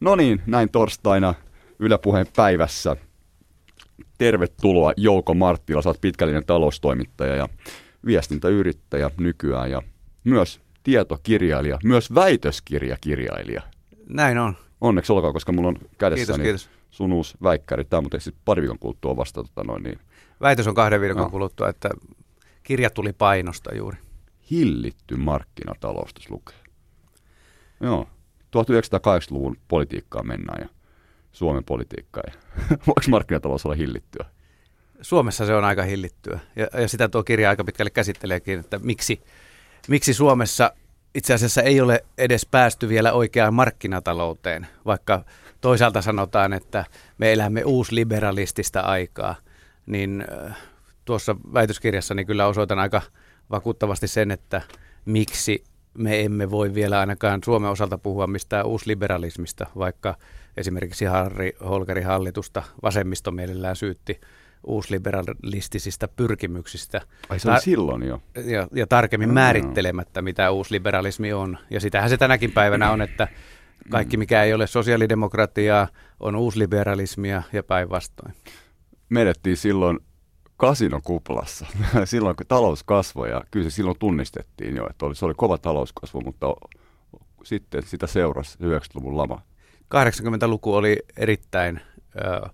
No niin, näin torstaina Yläpuheen päivässä. Tervetuloa Jouko Marttila, oot pitkällinen taloustoimittaja ja viestintäyrittäjä nykyään ja myös tietokirjailija, myös väitöskirjakirjailija. Näin on. Onneksi olkaa, koska mulla on kädessäni Kiitos, kiitos. sun uusi väikkäri. Tämä mutta sitten pari viikon kuluttua vasta tota noin, niin Väitös on kahden viikon No. kuluttua, että kirja tuli painosta juuri. hillitty markkinatalous lukee. Joo, 1980-luvun politiikkaa mennään ja Suomen politiikkaa. Ja voiko markkinatalous olla hillittyä? Suomessa se on aika hillittyä ja, ja sitä tuo kirja aika pitkälle käsitteleekin, että miksi, miksi Suomessa itse asiassa ei ole edes päästy vielä oikeaan markkinatalouteen, vaikka toisaalta sanotaan, että me elämme uusliberalistista aikaa, niin äh, tuossa väitöskirjassani kyllä osoitan aika vakuuttavasti sen, että miksi me emme voi vielä ainakaan Suomen osalta puhua mistään uusliberalismista, vaikka esimerkiksi Harri Holkerin hallitusta vasemmisto mielellään syytti uusliberalistisista pyrkimyksistä Ai se oli Ta- silloin jo. ja, ja tarkemmin Joo. määrittelemättä, mitä uusliberalismi on. Ja sitähän se tänäkin päivänä on, että kaikki mikä ei ole sosiaalidemokratiaa on uusliberalismia ja päinvastoin. Menettiin silloin kasinokuplassa, silloin kun talous kasvoi ja kyllä se silloin tunnistettiin jo, että oli, se oli kova talouskasvu, mutta sitten sitä seurasi 90-luvun lama. 80-luku oli erittäin ö,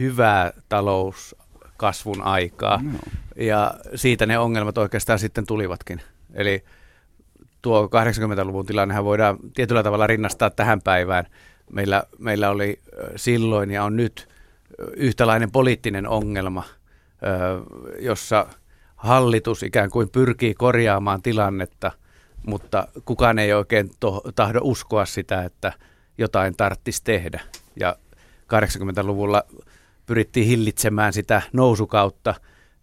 hyvää talouskasvun aikaa No. ja siitä ne ongelmat oikeastaan sitten tulivatkin. Eli tuo 80-luvun tilannehan voidaan tietyllä tavalla rinnastaa tähän päivään. Meillä, meillä oli silloin ja on nyt yhtälainen poliittinen ongelma, jossa hallitus ikään kuin pyrkii korjaamaan tilannetta, mutta kukaan ei oikein to, tahdo uskoa sitä, että jotain tarttisi tehdä. Ja 80-luvulla pyrittiin hillitsemään sitä nousukautta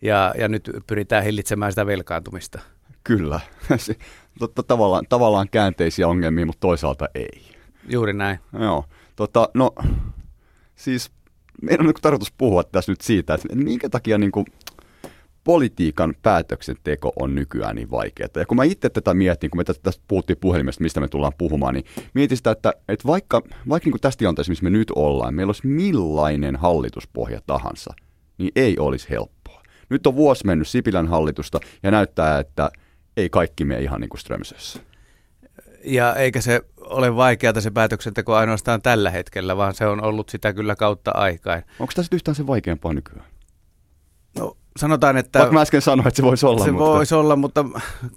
ja, ja nyt pyritään hillitsemään sitä velkaantumista. Kyllä, totta, tavallaan, tavallaan käänteisiä ongelmia, mutta toisaalta ei. Juuri näin. Joo, tota, no siis meidän on niin tarkoitus puhua tässä nyt siitä, että minkä takia niin kuin, politiikan päätöksenteko on nykyään niin vaikeaa. Ja kun mä itse tätä mietin, kun me tästä, tästä puhuttiin puhelimesta, mistä me tullaan puhumaan, niin mietin sitä, että, että vaikka, vaikka niin kuin tässä tilanteessa, missä me nyt ollaan, meillä olisi millainen hallituspohja tahansa, niin ei olisi helppoa. Nyt on vuosi mennyt Sipilän hallitusta ja näyttää, että ei kaikki mene ihan niin kuin Strömsössä. Ja eikä se ole vaikeata se päätöksenteko ainoastaan tällä hetkellä, vaan se on ollut sitä kyllä kautta aikaan. Onko tässä yhtään se vaikeampaa nykyään? No, sanotaan, että Vaikka mä äsken sanoin, että se voisi olla, se mutta... voisi olla, mutta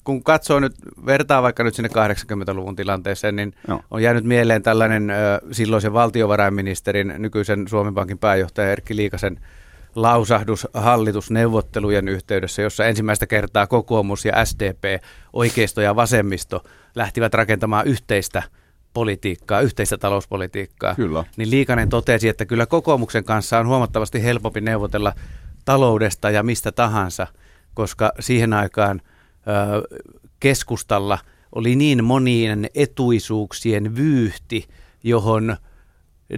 kun katsoo nyt, vertaa vaikka nyt sinne 80-luvun tilanteeseen, niin Joo. on jäänyt mieleen tällainen ö, silloisen valtiovarainministerin, nykyisen Suomen Pankin pääjohtaja Erkki Liikasen lausahdus hallitusneuvottelujen yhteydessä, jossa ensimmäistä kertaa kokoomus ja SDP, oikeisto ja vasemmisto lähtivät rakentamaan yhteistä politiikkaa, yhteistä talouspolitiikkaa. Kyllä. Niin Liikanen totesi, että kyllä kokoomuksen kanssa on huomattavasti helpompi neuvotella taloudesta ja mistä tahansa, koska siihen aikaan ö, keskustalla oli niin monien etuisuuksien vyyhti, johon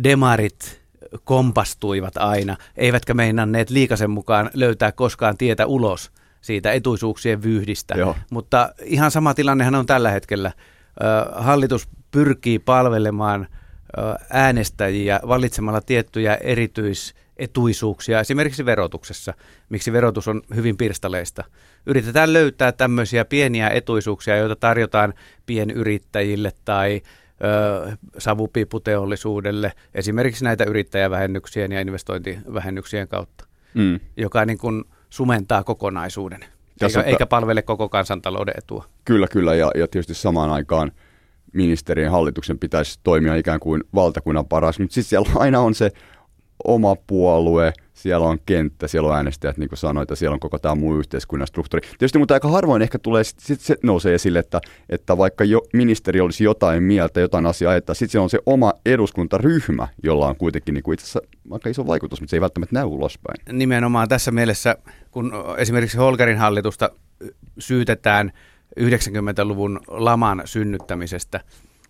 demarit kompastuivat aina, eivätkä meinanneet liikasen mukaan löytää koskaan tietä ulos siitä etuisuuksien vyyhdistä. Joo. Mutta ihan sama tilannehan on tällä hetkellä. Ö, Hallitus pyrkii palvelemaan äänestäjiä valitsemalla tiettyjä erityisetuisuuksia, esimerkiksi verotuksessa, miksi verotus on hyvin pirstaleista. Yritetään löytää tämmöisiä pieniä etuisuuksia, joita tarjotaan pienyrittäjille tai ö, savupiiputeollisuudelle, esimerkiksi näitä yrittäjävähennyksien ja investointivähennyksien kautta, Mm. joka niin kuin sumentaa kokonaisuuden, Tässä eikä, on- eikä palvele koko kansantalouden etua. Kyllä, kyllä. Ja, ja tietysti samaan aikaan ministerien hallituksen pitäisi toimia ikään kuin valtakunnan paras, mutta sitten siellä aina on se oma puolue, siellä on kenttä, siellä on äänestäjät, niin kuin sanoit, ja siellä on koko tämä muu yhteiskunnan struktuuri. Tietysti, mutta aika harvoin ehkä tulee, sit, sit se nousee esille, että, että vaikka jo, ministeri olisi jotain mieltä, jotain asiaa, että sitten siellä on se oma eduskuntaryhmä, jolla on kuitenkin niin kuin itse asiassa aika iso vaikutus, mutta se ei välttämättä näy ulospäin. Nimenomaan tässä mielessä, kun esimerkiksi Holkerin hallitusta syytetään 90-luvun laman synnyttämisestä,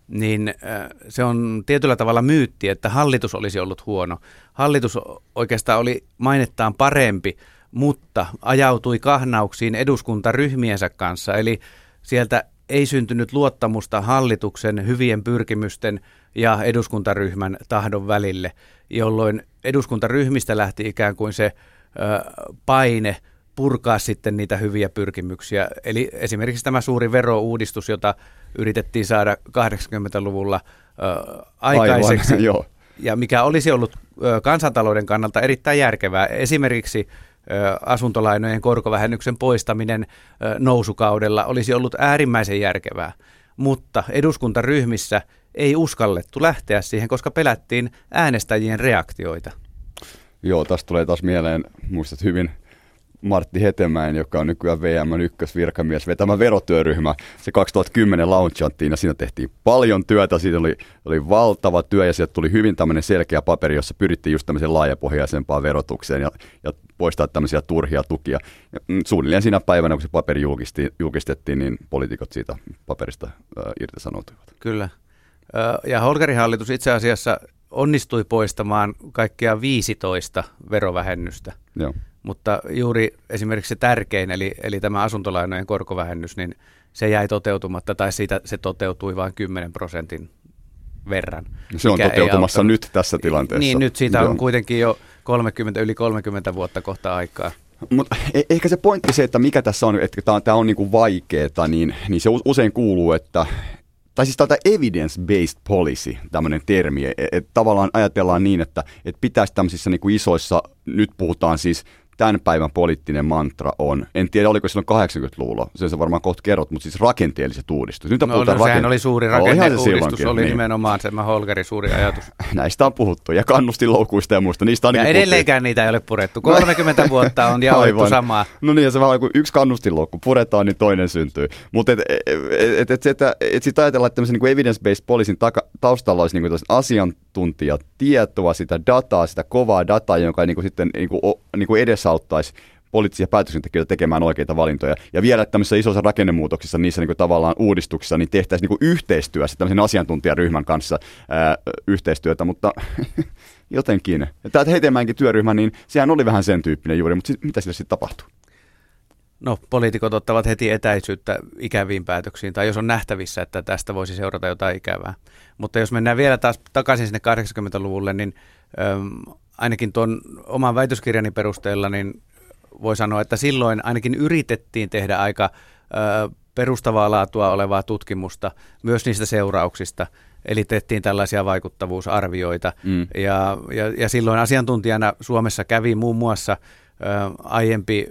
niin äh, se on tietyllä tavalla myytti, että hallitus olisi ollut huono. Hallitus oikeastaan oli mainettaan parempi, mutta ajautui kahnauksiin eduskuntaryhmiensä kanssa, eli sieltä ei syntynyt luottamusta hallituksen hyvien pyrkimysten ja eduskuntaryhmän tahdon välille, jolloin eduskuntaryhmistä lähti ikään kuin se ö, paine purkaa sitten niitä hyviä pyrkimyksiä. Eli esimerkiksi tämä suuri verouudistus, jota yritettiin saada 80-luvulla ö, aikaiseksi, Aivan, joo. ja mikä olisi ollut ö, kansantalouden kannalta erittäin järkevää. Esimerkiksi asuntolainojen korkovähennyksen poistaminen nousukaudella olisi ollut äärimmäisen järkevää, mutta eduskuntaryhmissä ei uskallettu lähteä siihen, koska pelättiin äänestäjien reaktioita. Joo, tästä tulee taas mieleen, muistat hyvin, Martti Hetemäen, joka on nykyään VMn ykkösvirkamies, vetämä verotyöryhmä. Se 2010 launchattiin ja siinä tehtiin paljon työtä. Siitä oli, oli valtava työ ja sieltä tuli hyvin tämmöinen selkeä paperi, jossa pyrittiin just tämmöiseen laajapohjaisempaan verotukseen ja, ja poistaa tämmöisiä turhia tukia. Ja, mm, suunnilleen siinä päivänä, kun se paperi julkistettiin, niin poliitikot siitä paperista äh, irtisanoutuivat. Kyllä. Ja Holgerin hallitus itse asiassa onnistui poistamaan kaikkia 15 verovähennystä. Joo. Mutta juuri esimerkiksi se tärkein, eli, eli tämä asuntolainojen korkovähennys, niin se jäi toteutumatta, tai siitä se toteutui vain 10 prosentin verran. Se on toteutumassa nyt tässä tilanteessa. Niin, nyt siitä on kuitenkin jo 30, yli 30 vuotta kohta aikaa. Mutta e- ehkä se pointti se, että mikä tässä on, että tämä on, tämä on niin vaikeaa, niin, niin se usein kuuluu, että, tai siis tätä evidence-based policy, tämmöinen termi, että et tavallaan ajatellaan niin, että et pitäisi tämmöisissä niin kuin isoissa, nyt puhutaan siis tämän päivän poliittinen mantra on, en tiedä oliko silloin 80-luvulla, sen sä varmaan kohta kerrot, mutta siis rakenteelliset uudistukset. Nyt no, no rakente- sehän oli suuri rakenneuudistus, se oli niin. nimenomaan se Holgerin suuri ajatus. Näistä on puhuttu ja kannustinloukuista ja muista. Niistä on ja edelleenkään niitä ei ole purettu. 30 vuotta on jaoittu samaa. No niin, ja se vaan kun yksi kannustinloukku puretaan, niin toinen syntyy. Mutta et, et, et, et, et, et, sitten ajatellaan, että tämmöisen niin evidence-based poliisin taka, taustalla olisi niin kuin asiantuntijatietoa, sitä dataa, sitä kovaa dataa, jonka niin kuin sitten niin kuin, niin kuin edes edesauttaisi poliittisia päätöksentekijöitä tekemään oikeita valintoja. Ja vielä tämmöisissä isoissa rakennemuutoksissa, niissä niin kuin tavallaan uudistuksissa, niin tehtäisiin niin kuin yhteistyössä tämmöisen asiantuntijaryhmän kanssa ää, yhteistyötä, mutta jotenkin. Tämä Hetemäenkin työryhmä, niin sehän oli vähän sen tyyppinen juuri, mutta sit, mitä sille sitten tapahtuu? No, poliitikot ottavat heti etäisyyttä ikäviin päätöksiin, tai jos on nähtävissä, että tästä voisi seurata jotain ikävää. Mutta jos mennään vielä taas takaisin sinne 80-luvulle, niin ainakin tuon oman väitöskirjani perusteella niin voi sanoa, että silloin ainakin yritettiin tehdä aika ö, perustavaa laatua olevaa tutkimusta myös niistä seurauksista. Eli tehtiin tällaisia vaikuttavuusarvioita. Mm. Ja, ja, ja silloin asiantuntijana Suomessa kävi muun muassa ö, aiempi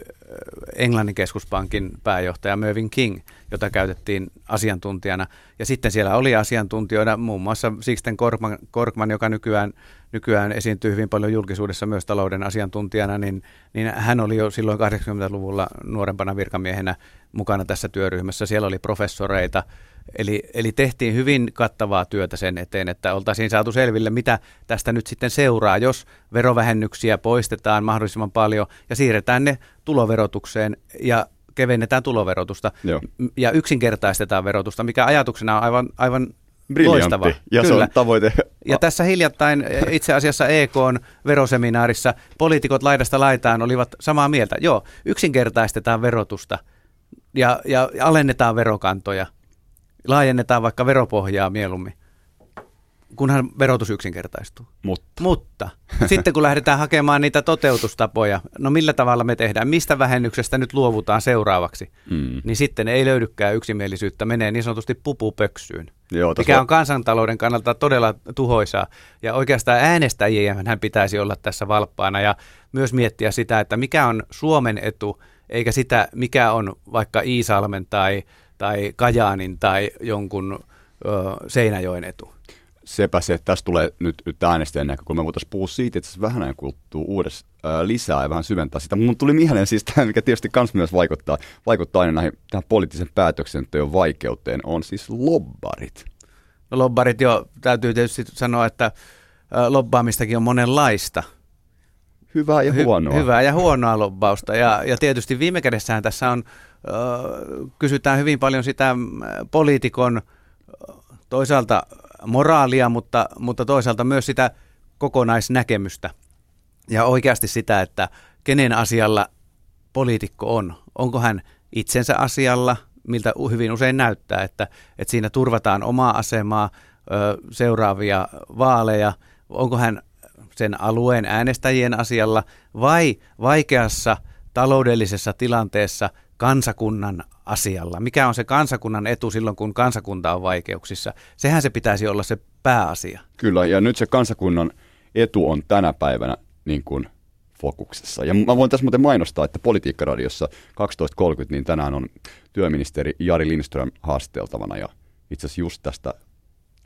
Englannin keskuspankin pääjohtaja Mervyn King, jota käytettiin asiantuntijana. Ja sitten siellä oli asiantuntijoita, muun muassa Sixten Korkman, Korkman joka nykyään, nykyään esiintyy hyvin paljon julkisuudessa myös talouden asiantuntijana, niin, niin hän oli jo silloin 80-luvulla nuorempana virkamiehenä mukana tässä työryhmässä. Siellä oli professoreita, Eli, eli tehtiin hyvin kattavaa työtä sen eteen, että oltaisiin saatu selville, mitä tästä nyt sitten seuraa, jos verovähennyksiä poistetaan mahdollisimman paljon ja siirretään ne tuloverotukseen ja kevennetään tuloverotusta Joo. ja yksinkertaistetaan verotusta, mikä ajatuksena on aivan, aivan loistava. ja Kyllä. se on tavoite. Ja tässä hiljattain itse asiassa EK veroseminaarissa poliitikot laidasta laitaan olivat samaa mieltä. Joo, yksinkertaistetaan verotusta ja, ja alennetaan verokantoja laajennetaan vaikka veropohjaa mieluummin, kunhan verotus yksinkertaistuu. Mutta. Mutta sitten kun lähdetään hakemaan niitä toteutustapoja, no millä tavalla me tehdään, mistä vähennyksestä nyt luovutaan seuraavaksi, mm. niin sitten ei löydykään yksimielisyyttä, menee niin sanotusti pupupöksyyn. Joo, mikä on kansantalouden kannalta todella tuhoisaa. Ja oikeastaan äänestäjiä hän pitäisi olla tässä valppaana ja myös miettiä sitä, että mikä on Suomen etu, eikä sitä, mikä on vaikka Iisalmen tai tai Kajaanin tai jonkun ö, Seinäjoen etu. Sepä se, että tässä tulee nyt, nyt äänestäjän näkökulma. Voitaisiin puhua siitä, että se vähän ajan kuluttuu uudessa ää, lisää ja vähän syventää sitä. Mun tuli mieleen siis tämä, mikä tietysti kans myös vaikuttaa, vaikuttaa aina näihin, tähän poliittisen päätöksenteon vaikeuteen, on siis lobbarit. No lobbarit jo, täytyy tietysti sanoa, että lobbaamistakin on monenlaista. Hyvää ja huonoa. Hy- hyvää ja huonoa lobbausta. Ja, ja tietysti viime kädessähän tässä on kysytään hyvin paljon sitä poliitikon toisaalta moraalia, mutta, mutta toisaalta myös sitä kokonaisnäkemystä. Ja oikeasti sitä, että kenen asialla poliitikko on. Onko hän itsensä asialla, miltä hyvin usein näyttää, että, että siinä turvataan omaa asemaa, seuraavia vaaleja, onko hän sen alueen äänestäjien asialla vai vaikeassa taloudellisessa tilanteessa kansakunnan asialla. Mikä on se kansakunnan etu silloin, kun kansakunta on vaikeuksissa? Sehän se pitäisi olla se pääasia. Kyllä, ja nyt se kansakunnan etu on tänä päivänä niin kuin fokuksessa. Ja mä voin tässä muuten mainostaa, että Politiikkaradiossa 12.30, niin tänään on työministeri Jari Lindström haasteltavana, ja itse asiassa just tästä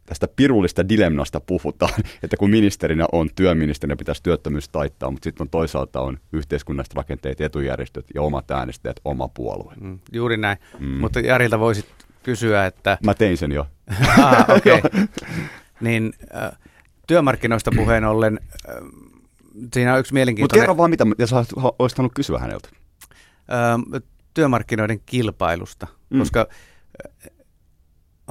tästä pirullista dilemmasta puhutaan, että kun ministerinä on työministerinä, pitäisi työttömyys taittaa, mutta sitten on toisaalta on yhteiskunnalliset rakenteet, etujärjestöt ja omat äänestäjät, oma puolue. Mm, juuri näin, mm. mutta Jarilta voisit kysyä, että... Mä tein sen jo. ah, okay. niin äh, työmarkkinoista puheen ollen, äh, siinä on yksi mielenkiintoinen... Mutta kerro vaan, mitä jos olisit halunnut kysyä häneltä. Äh, työmarkkinoiden kilpailusta, mm. koska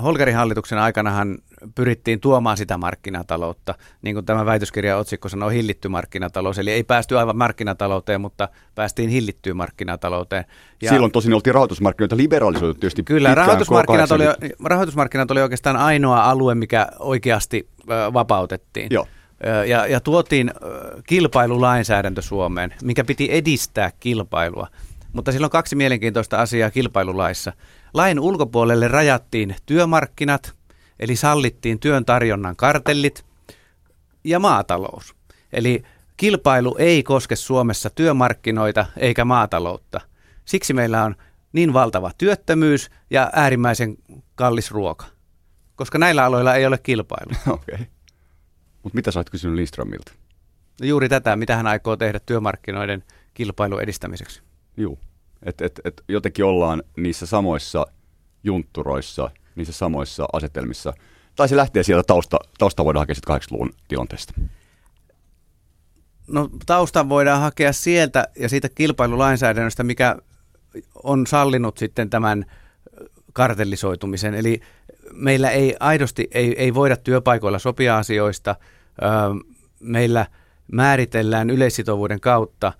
Holgerin hallituksen aikanahan pyrittiin tuomaan sitä markkinataloutta, niin kuin tämä väitöskirjan otsikko sanoo, hillitty markkinatalous. Eli ei päästy aivan markkinatalouteen, mutta päästiin hillittyyn markkinatalouteen. Ja Silloin tosin oltiin rahoitusmarkkinoita liberalisoitu tietysti Kyllä, rahoitusmarkkinat oli, rahoitusmarkkinat oli oikeastaan ainoa alue, mikä oikeasti vapautettiin. Joo. Ja, ja tuotiin kilpailulainsäädäntö Suomeen, mikä piti edistää kilpailua. Mutta silloin kaksi mielenkiintoista asiaa kilpailulaissa. Lain ulkopuolelle rajattiin työmarkkinat, eli sallittiin työn tarjonnan kartellit ja maatalous. Eli kilpailu ei koske Suomessa työmarkkinoita eikä maataloutta. Siksi meillä on niin valtava työttömyys ja äärimmäisen kallis ruoka, koska näillä aloilla ei ole kilpailua. Okei. Okay. Mutta mitä sä oot kysynyt Lindströmiltä? No juuri tätä, mitä hän aikoo tehdä työmarkkinoiden kilpailun edistämiseksi. Joo, että et, et jotenkin ollaan niissä samoissa juntturoissa, niissä samoissa asetelmissa. Tai se lähtee sieltä tausta, tausta voidaan hakea sitten 80-luvun tilanteesta. No tausta voidaan hakea sieltä ja siitä kilpailulainsäädännöstä, mikä on sallinut sitten tämän kartellisoitumisen. Eli meillä ei aidosti ei, ei voida työpaikoilla sopia asioista. meillä määritellään yleissitovuuden kautta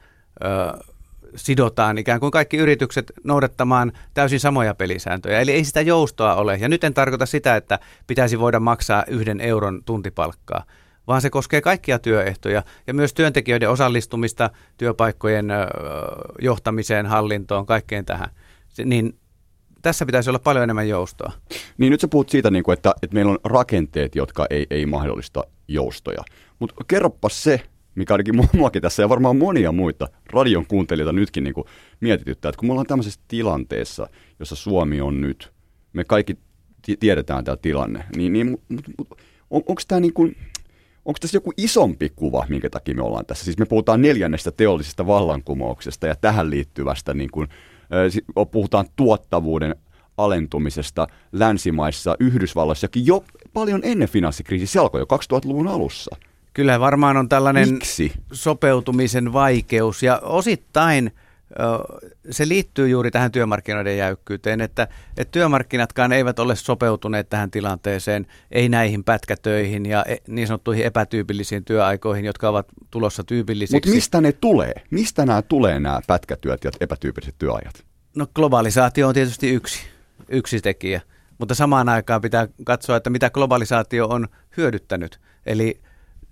sidotaan ikään kuin kaikki yritykset noudattamaan täysin samoja pelisääntöjä. Eli ei sitä joustoa ole. Ja nyt en tarkoita sitä, että pitäisi voida maksaa yhden euron tuntipalkkaa, vaan se koskee kaikkia työehtoja ja myös työntekijöiden osallistumista työpaikkojen johtamiseen, hallintoon, kaikkeen tähän. Niin tässä pitäisi olla paljon enemmän joustoa. Niin nyt sä puhut siitä, niin että, että meillä on rakenteet, jotka ei, ei mahdollista joustoja. Mutta kerropa se, mikä ainakin muakin tässä ja varmaan monia muita radion kuuntelijoita nytkin niin kuin mietityttää, että kun me ollaan tämmöisessä tilanteessa, jossa Suomi on nyt, me kaikki t- tiedetään tämä tilanne, niin, niin on, onko tämä niin kuin, onko tässä joku isompi kuva, minkä takia me ollaan tässä? Siis me puhutaan neljännestä teollisesta vallankumouksesta ja tähän liittyvästä, niin kuin, puhutaan tuottavuuden alentumisesta länsimaissa, Yhdysvalloissakin jo paljon ennen finanssikriisiä, se alkoi jo 2000-luvun alussa. Kyllä varmaan on tällainen Miksi? sopeutumisen vaikeus ja osittain se liittyy juuri tähän työmarkkinoiden jäykkyyteen, että, että työmarkkinatkaan eivät ole sopeutuneet tähän tilanteeseen, ei näihin pätkätöihin ja e, niin sanottuihin epätyypillisiin työaikoihin, jotka ovat tulossa tyypillisiksi. Mutta mistä ne tulee? Mistä nämä tulee nämä pätkätyöt ja epätyypilliset työajat? No globalisaatio on tietysti yksi, yksi tekijä, mutta samaan aikaan pitää katsoa, että mitä globalisaatio on hyödyttänyt. Eli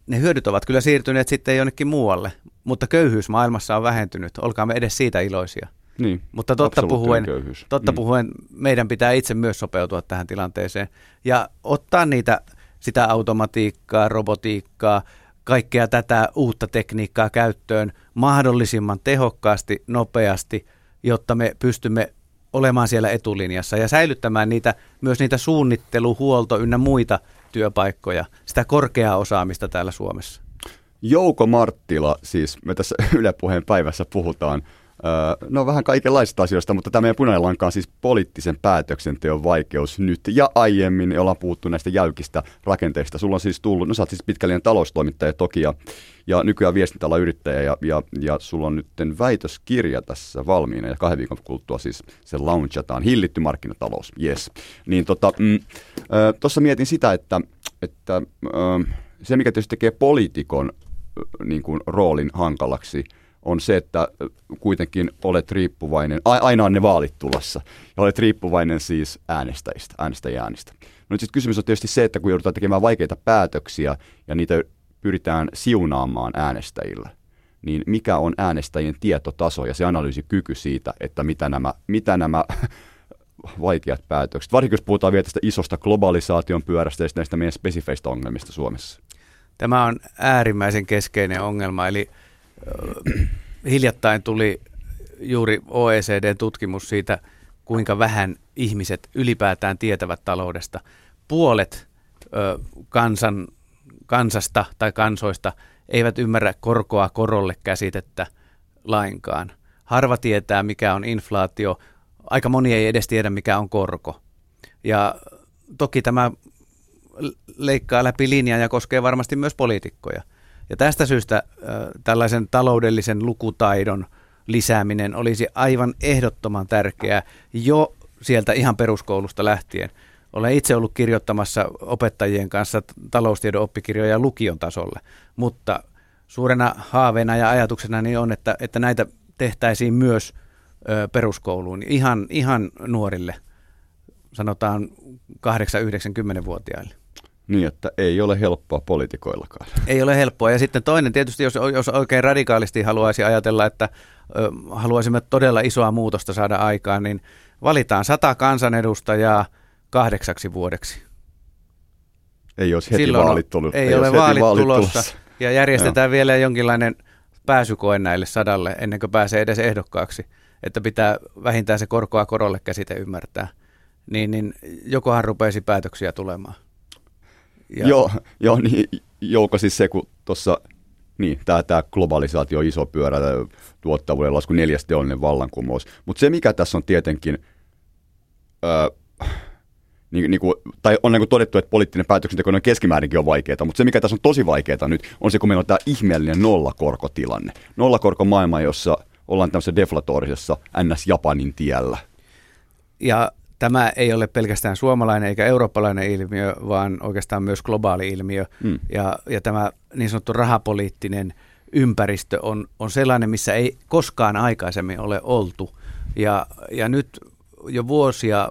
ne hyödyt ovat kyllä siirtyneet sitten jonnekin muualle, mutta köyhyys maailmassa on vähentynyt. Olkaamme edes siitä iloisia. Niin, mutta totta puhuen, totta mm. puhuen meidän pitää itse myös sopeutua tähän tilanteeseen ja ottaa niitä sitä automatiikkaa, robotiikkaa, kaikkea tätä uutta tekniikkaa käyttöön mahdollisimman tehokkaasti, nopeasti, jotta me pystymme olemaan siellä etulinjassa ja säilyttämään niitä, myös niitä suunnittelu, huolto ynnä muita työpaikkoja, sitä korkeaa osaamista täällä Suomessa? Jouko Marttila, siis me tässä Yle Puheen päivässä puhutaan no vähän kaikenlaisista asioista, mutta tämä meidän punainen lanka on siis poliittisen päätöksenteon vaikeus nyt ja aiemmin ollaan puhuttu näistä jäykistä rakenteista. Sulla on siis tullut, no sä oot siis pitkällinen taloustoimittaja toki ja, ja nykyään viestintäalan yrittäjä ja, ja, ja sulla on nyt väitöskirja tässä valmiina ja kahden viikon kuluttua siis se launchataan, hillitty markkinatalous, yes. Niin tota, mm, tuossa mietin sitä, että, että se mikä tietysti tekee poliitikon niin kuin, roolin hankalaksi – on se, että kuitenkin olet riippuvainen, aina on ne vaalit tulossa, ja olet riippuvainen siis äänestäjistä, äänestäjäänistä. No sitten kysymys on tietysti se, että kun joudutaan tekemään vaikeita päätöksiä ja niitä pyritään siunaamaan äänestäjillä, niin mikä on äänestäjien tietotaso ja se analyysikyky siitä, että mitä nämä, mitä nämä vaikeat päätökset, varsinkin jos puhutaan vielä tästä isosta globalisaation pyörästä ja näistä meidän spesifeistä ongelmista Suomessa. Tämä on äärimmäisen keskeinen ongelma, eli äh, hiljattain tuli juuri OECD-tutkimus siitä, kuinka vähän ihmiset ylipäätään tietävät taloudesta. Puolet ö, kansan, kansasta tai kansoista eivät ymmärrä korkoa korolle käsitettä lainkaan. Harva tietää, mikä on inflaatio. Aika moni ei edes tiedä, mikä on korko. Ja toki tämä leikkaa läpi linjan ja koskee varmasti myös poliitikkoja. Ja tästä syystä tällaisen taloudellisen lukutaidon lisääminen olisi aivan ehdottoman tärkeää jo sieltä ihan peruskoulusta lähtien. Olen itse ollut kirjoittamassa opettajien kanssa taloustiedon oppikirjoja lukion tasolle, mutta suurena haaveena ja ajatuksena niin on, että, että näitä tehtäisiin myös peruskouluun ihan, ihan nuorille, sanotaan 8-90-vuotiaille. Niin, että ei ole helppoa poliitikoillakaan. Ei ole helppoa. Ja sitten toinen tietysti, jos, jos oikein radikaalisti haluaisi ajatella, että ö, haluaisimme todella isoa muutosta saada aikaan, niin valitaan sata kansanedustajaa kahdeksaksi vuodeksi. Ei olisi heti Silloin vaalit tullut. Ei, ei ole vaalit, vaalit tulossa. tulossa. Ja järjestetään Joo. vielä jonkinlainen pääsykoe näille sadalle ennen kuin pääsee edes ehdokkaaksi. Että pitää vähintään se korkoa korolle käsite ymmärtää. Niin, niin jokohan rupeisi päätöksiä tulemaan. Ja... Joo, joo niin, Jouko siis se, kun tuossa niin, tämä, tämä globalisaatio, iso pyörä, tuottavuuden lasku, neljäs teollinen vallankumous. Mutta se, mikä tässä on tietenkin, öö, niin, niin kuin, tai on niin kuin todettu, että poliittinen päätöksenteko on keskimäärinkin on vaikeaa, mutta se, mikä tässä on tosi vaikeaa nyt, on se, kun meillä on tämä ihmeellinen nollakorkotilanne. Nollakorko maailma, jossa ollaan tämmöisessä deflatorisessa NS-Japanin tiellä. Ja tämä ei ole pelkästään suomalainen eikä eurooppalainen ilmiö, vaan oikeastaan myös globaali ilmiö. Mm. Ja, ja tämä niin sanottu rahapoliittinen ympäristö on, on sellainen, missä ei koskaan aikaisemmin ole oltu. Ja, ja nyt jo vuosia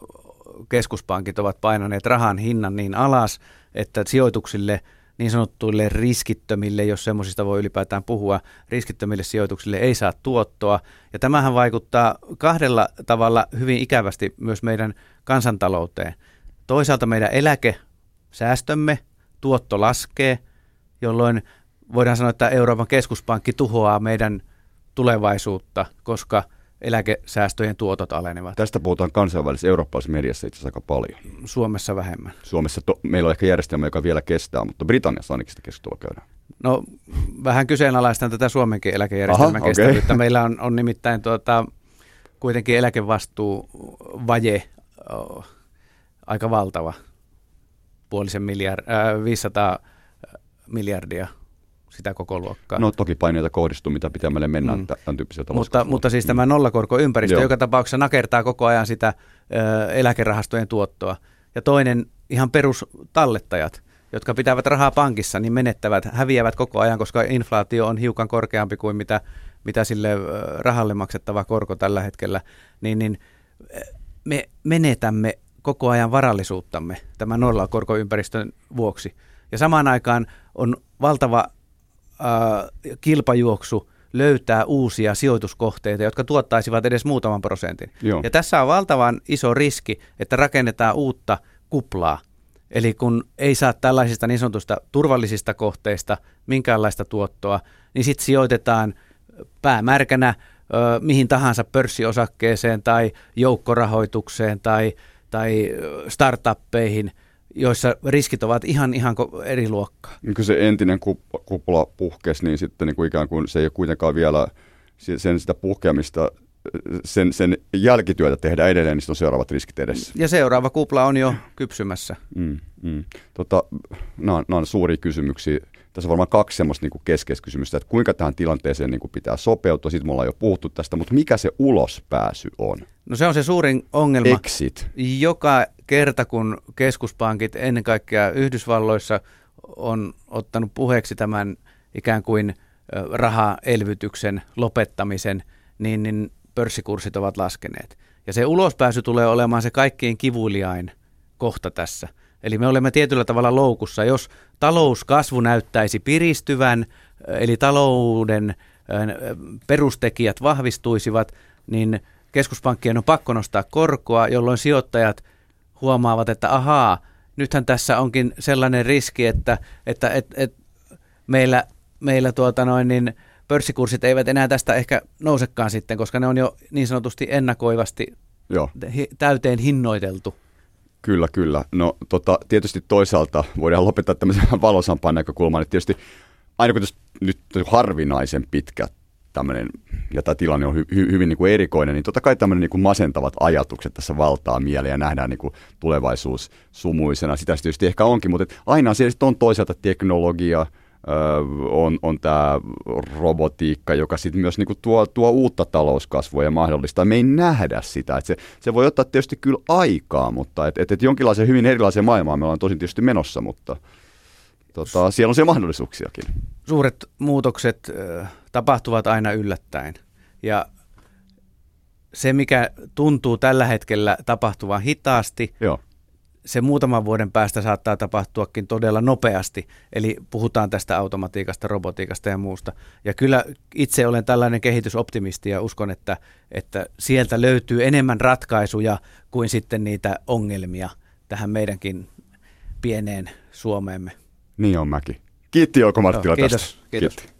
keskuspankit ovat painaneet rahan hinnan niin alas, että sijoituksille – niin sanottuille riskittömille, jos semmoisista voi ylipäätään puhua, riskittömille sijoituksille ei saa tuottoa. Ja tämähän vaikuttaa kahdella tavalla hyvin ikävästi myös meidän kansantalouteen. Toisaalta meidän eläkesäästömme tuotto laskee, jolloin voidaan sanoa, että Euroopan keskuspankki tuhoaa meidän tulevaisuutta, koska – eläkesäästöjen tuotot alenevat. Tästä puhutaan kansainvälisessä eurooppalaisessa mediassa itse asiassa aika paljon. Suomessa vähemmän. Suomessa to, meillä on ehkä järjestelmä, joka vielä kestää, mutta Britanniassa ainakin sitä keskustelua käydään. No vähän kyseenalaistan tätä Suomenkin eläkejärjestelmän Aha, kestävyyttä. Okay. Meillä on, on nimittäin tuota, kuitenkin eläkevastuu vaje oh, aika valtava, puolisen miljard, äh, 500 miljardia sitä koko luokkaa. No toki paineita kohdistuu, mitä pitämälle mennään mm. tämän tyyppisiä mutta, mutta siis tämä nollakorkoympäristö Joo. joka tapauksessa nakertaa koko ajan sitä ö, eläkerahastojen tuottoa. Ja toinen ihan perustallettajat, jotka pitävät rahaa pankissa, niin menettävät, häviävät koko ajan, koska inflaatio on hiukan korkeampi kuin mitä, mitä sille rahalle maksettava korko tällä hetkellä, niin, niin me menetämme koko ajan varallisuuttamme tämän nollakorkoympäristön vuoksi. Ja samaan aikaan on valtava äh, kilpajuoksu löytää uusia sijoituskohteita, jotka tuottaisivat edes muutaman prosentin. Joo. Ja tässä on valtavan iso riski, että rakennetaan uutta kuplaa. Eli kun ei saa tällaisista niin sanotusta turvallisista kohteista minkäänlaista tuottoa, niin sitten sijoitetaan päämärkänä ö, mihin tahansa pörssiosakkeeseen tai joukkorahoitukseen tai, tai startuppeihin – joissa riskit ovat ihan, ihan eri luokkaa. Niin kun se entinen kupla puhkesi, niin sitten niin kuin ikään kuin se ei ole kuitenkaan vielä sen sitä puhkeamista sen, sen jälkityötä tehdä edelleen, niin on seuraavat riskit edessä. Ja seuraava kupla on jo kypsymässä. Mm, mm. Tota, nämä, on, nämä on suuria kysymyksiä. Tässä on varmaan kaksi semmoista niin keskeistä kysymystä, että kuinka tähän tilanteeseen niin kuin pitää sopeutua. Sitten me ollaan jo puhuttu tästä, mutta mikä se ulospääsy on? No se on se suurin ongelma. Exit. Joka kerta, kun keskuspankit ennen kaikkea Yhdysvalloissa on ottanut puheeksi tämän ikään kuin rahaelvytyksen lopettamisen, niin, niin pörssikurssit ovat laskeneet. Ja se ulospääsy tulee olemaan se kaikkein kivuliain kohta tässä. Eli me olemme tietyllä tavalla loukussa. Jos talouskasvu näyttäisi piristyvän, eli talouden perustekijät vahvistuisivat, niin keskuspankkien on pakko nostaa korkoa, jolloin sijoittajat huomaavat, että ahaa, nythän tässä onkin sellainen riski, että, että et, et meillä, meillä tuota noin, niin pörssikurssit eivät enää tästä ehkä nousekaan sitten, koska ne on jo niin sanotusti ennakoivasti Joo. täyteen hinnoiteltu. Kyllä, kyllä. No tota, tietysti toisaalta voidaan lopettaa tämmöisen valosampaan näkökulman, että tietysti aina kun nyt harvinaisen pitkä tämmöinen, ja tämä tilanne on hy, hy, hyvin niin kuin erikoinen, niin totta kai tämmöinen niin kuin masentavat ajatukset tässä valtaa mieleen ja nähdään niin kuin tulevaisuus sumuisena. Sitä tietysti ehkä onkin, mutta aina siellä on toisaalta teknologia, on, on tämä robotiikka, joka sitten myös niinku tuo, tuo uutta talouskasvua ja mahdollistaa. Me ei nähdä sitä. Et se, se voi ottaa tietysti kyllä aikaa, mutta et, et, et jonkinlaisen hyvin erilaiseen maailmaan me ollaan tosin tietysti menossa, mutta tota, siellä on siellä mahdollisuuksiakin. Suuret muutokset äh, tapahtuvat aina yllättäen. Ja se, mikä tuntuu tällä hetkellä tapahtuvan hitaasti, Joo se muutaman vuoden päästä saattaa tapahtuakin todella nopeasti. Eli puhutaan tästä automatiikasta, robotiikasta ja muusta. Ja kyllä itse olen tällainen kehitysoptimisti ja uskon, että, että sieltä löytyy enemmän ratkaisuja kuin sitten niitä ongelmia tähän meidänkin pieneen Suomeemme. Niin on mäkin. Kiitti Jouko Marttila Joo, kiitos, tästä. Kiitos. Kiitti.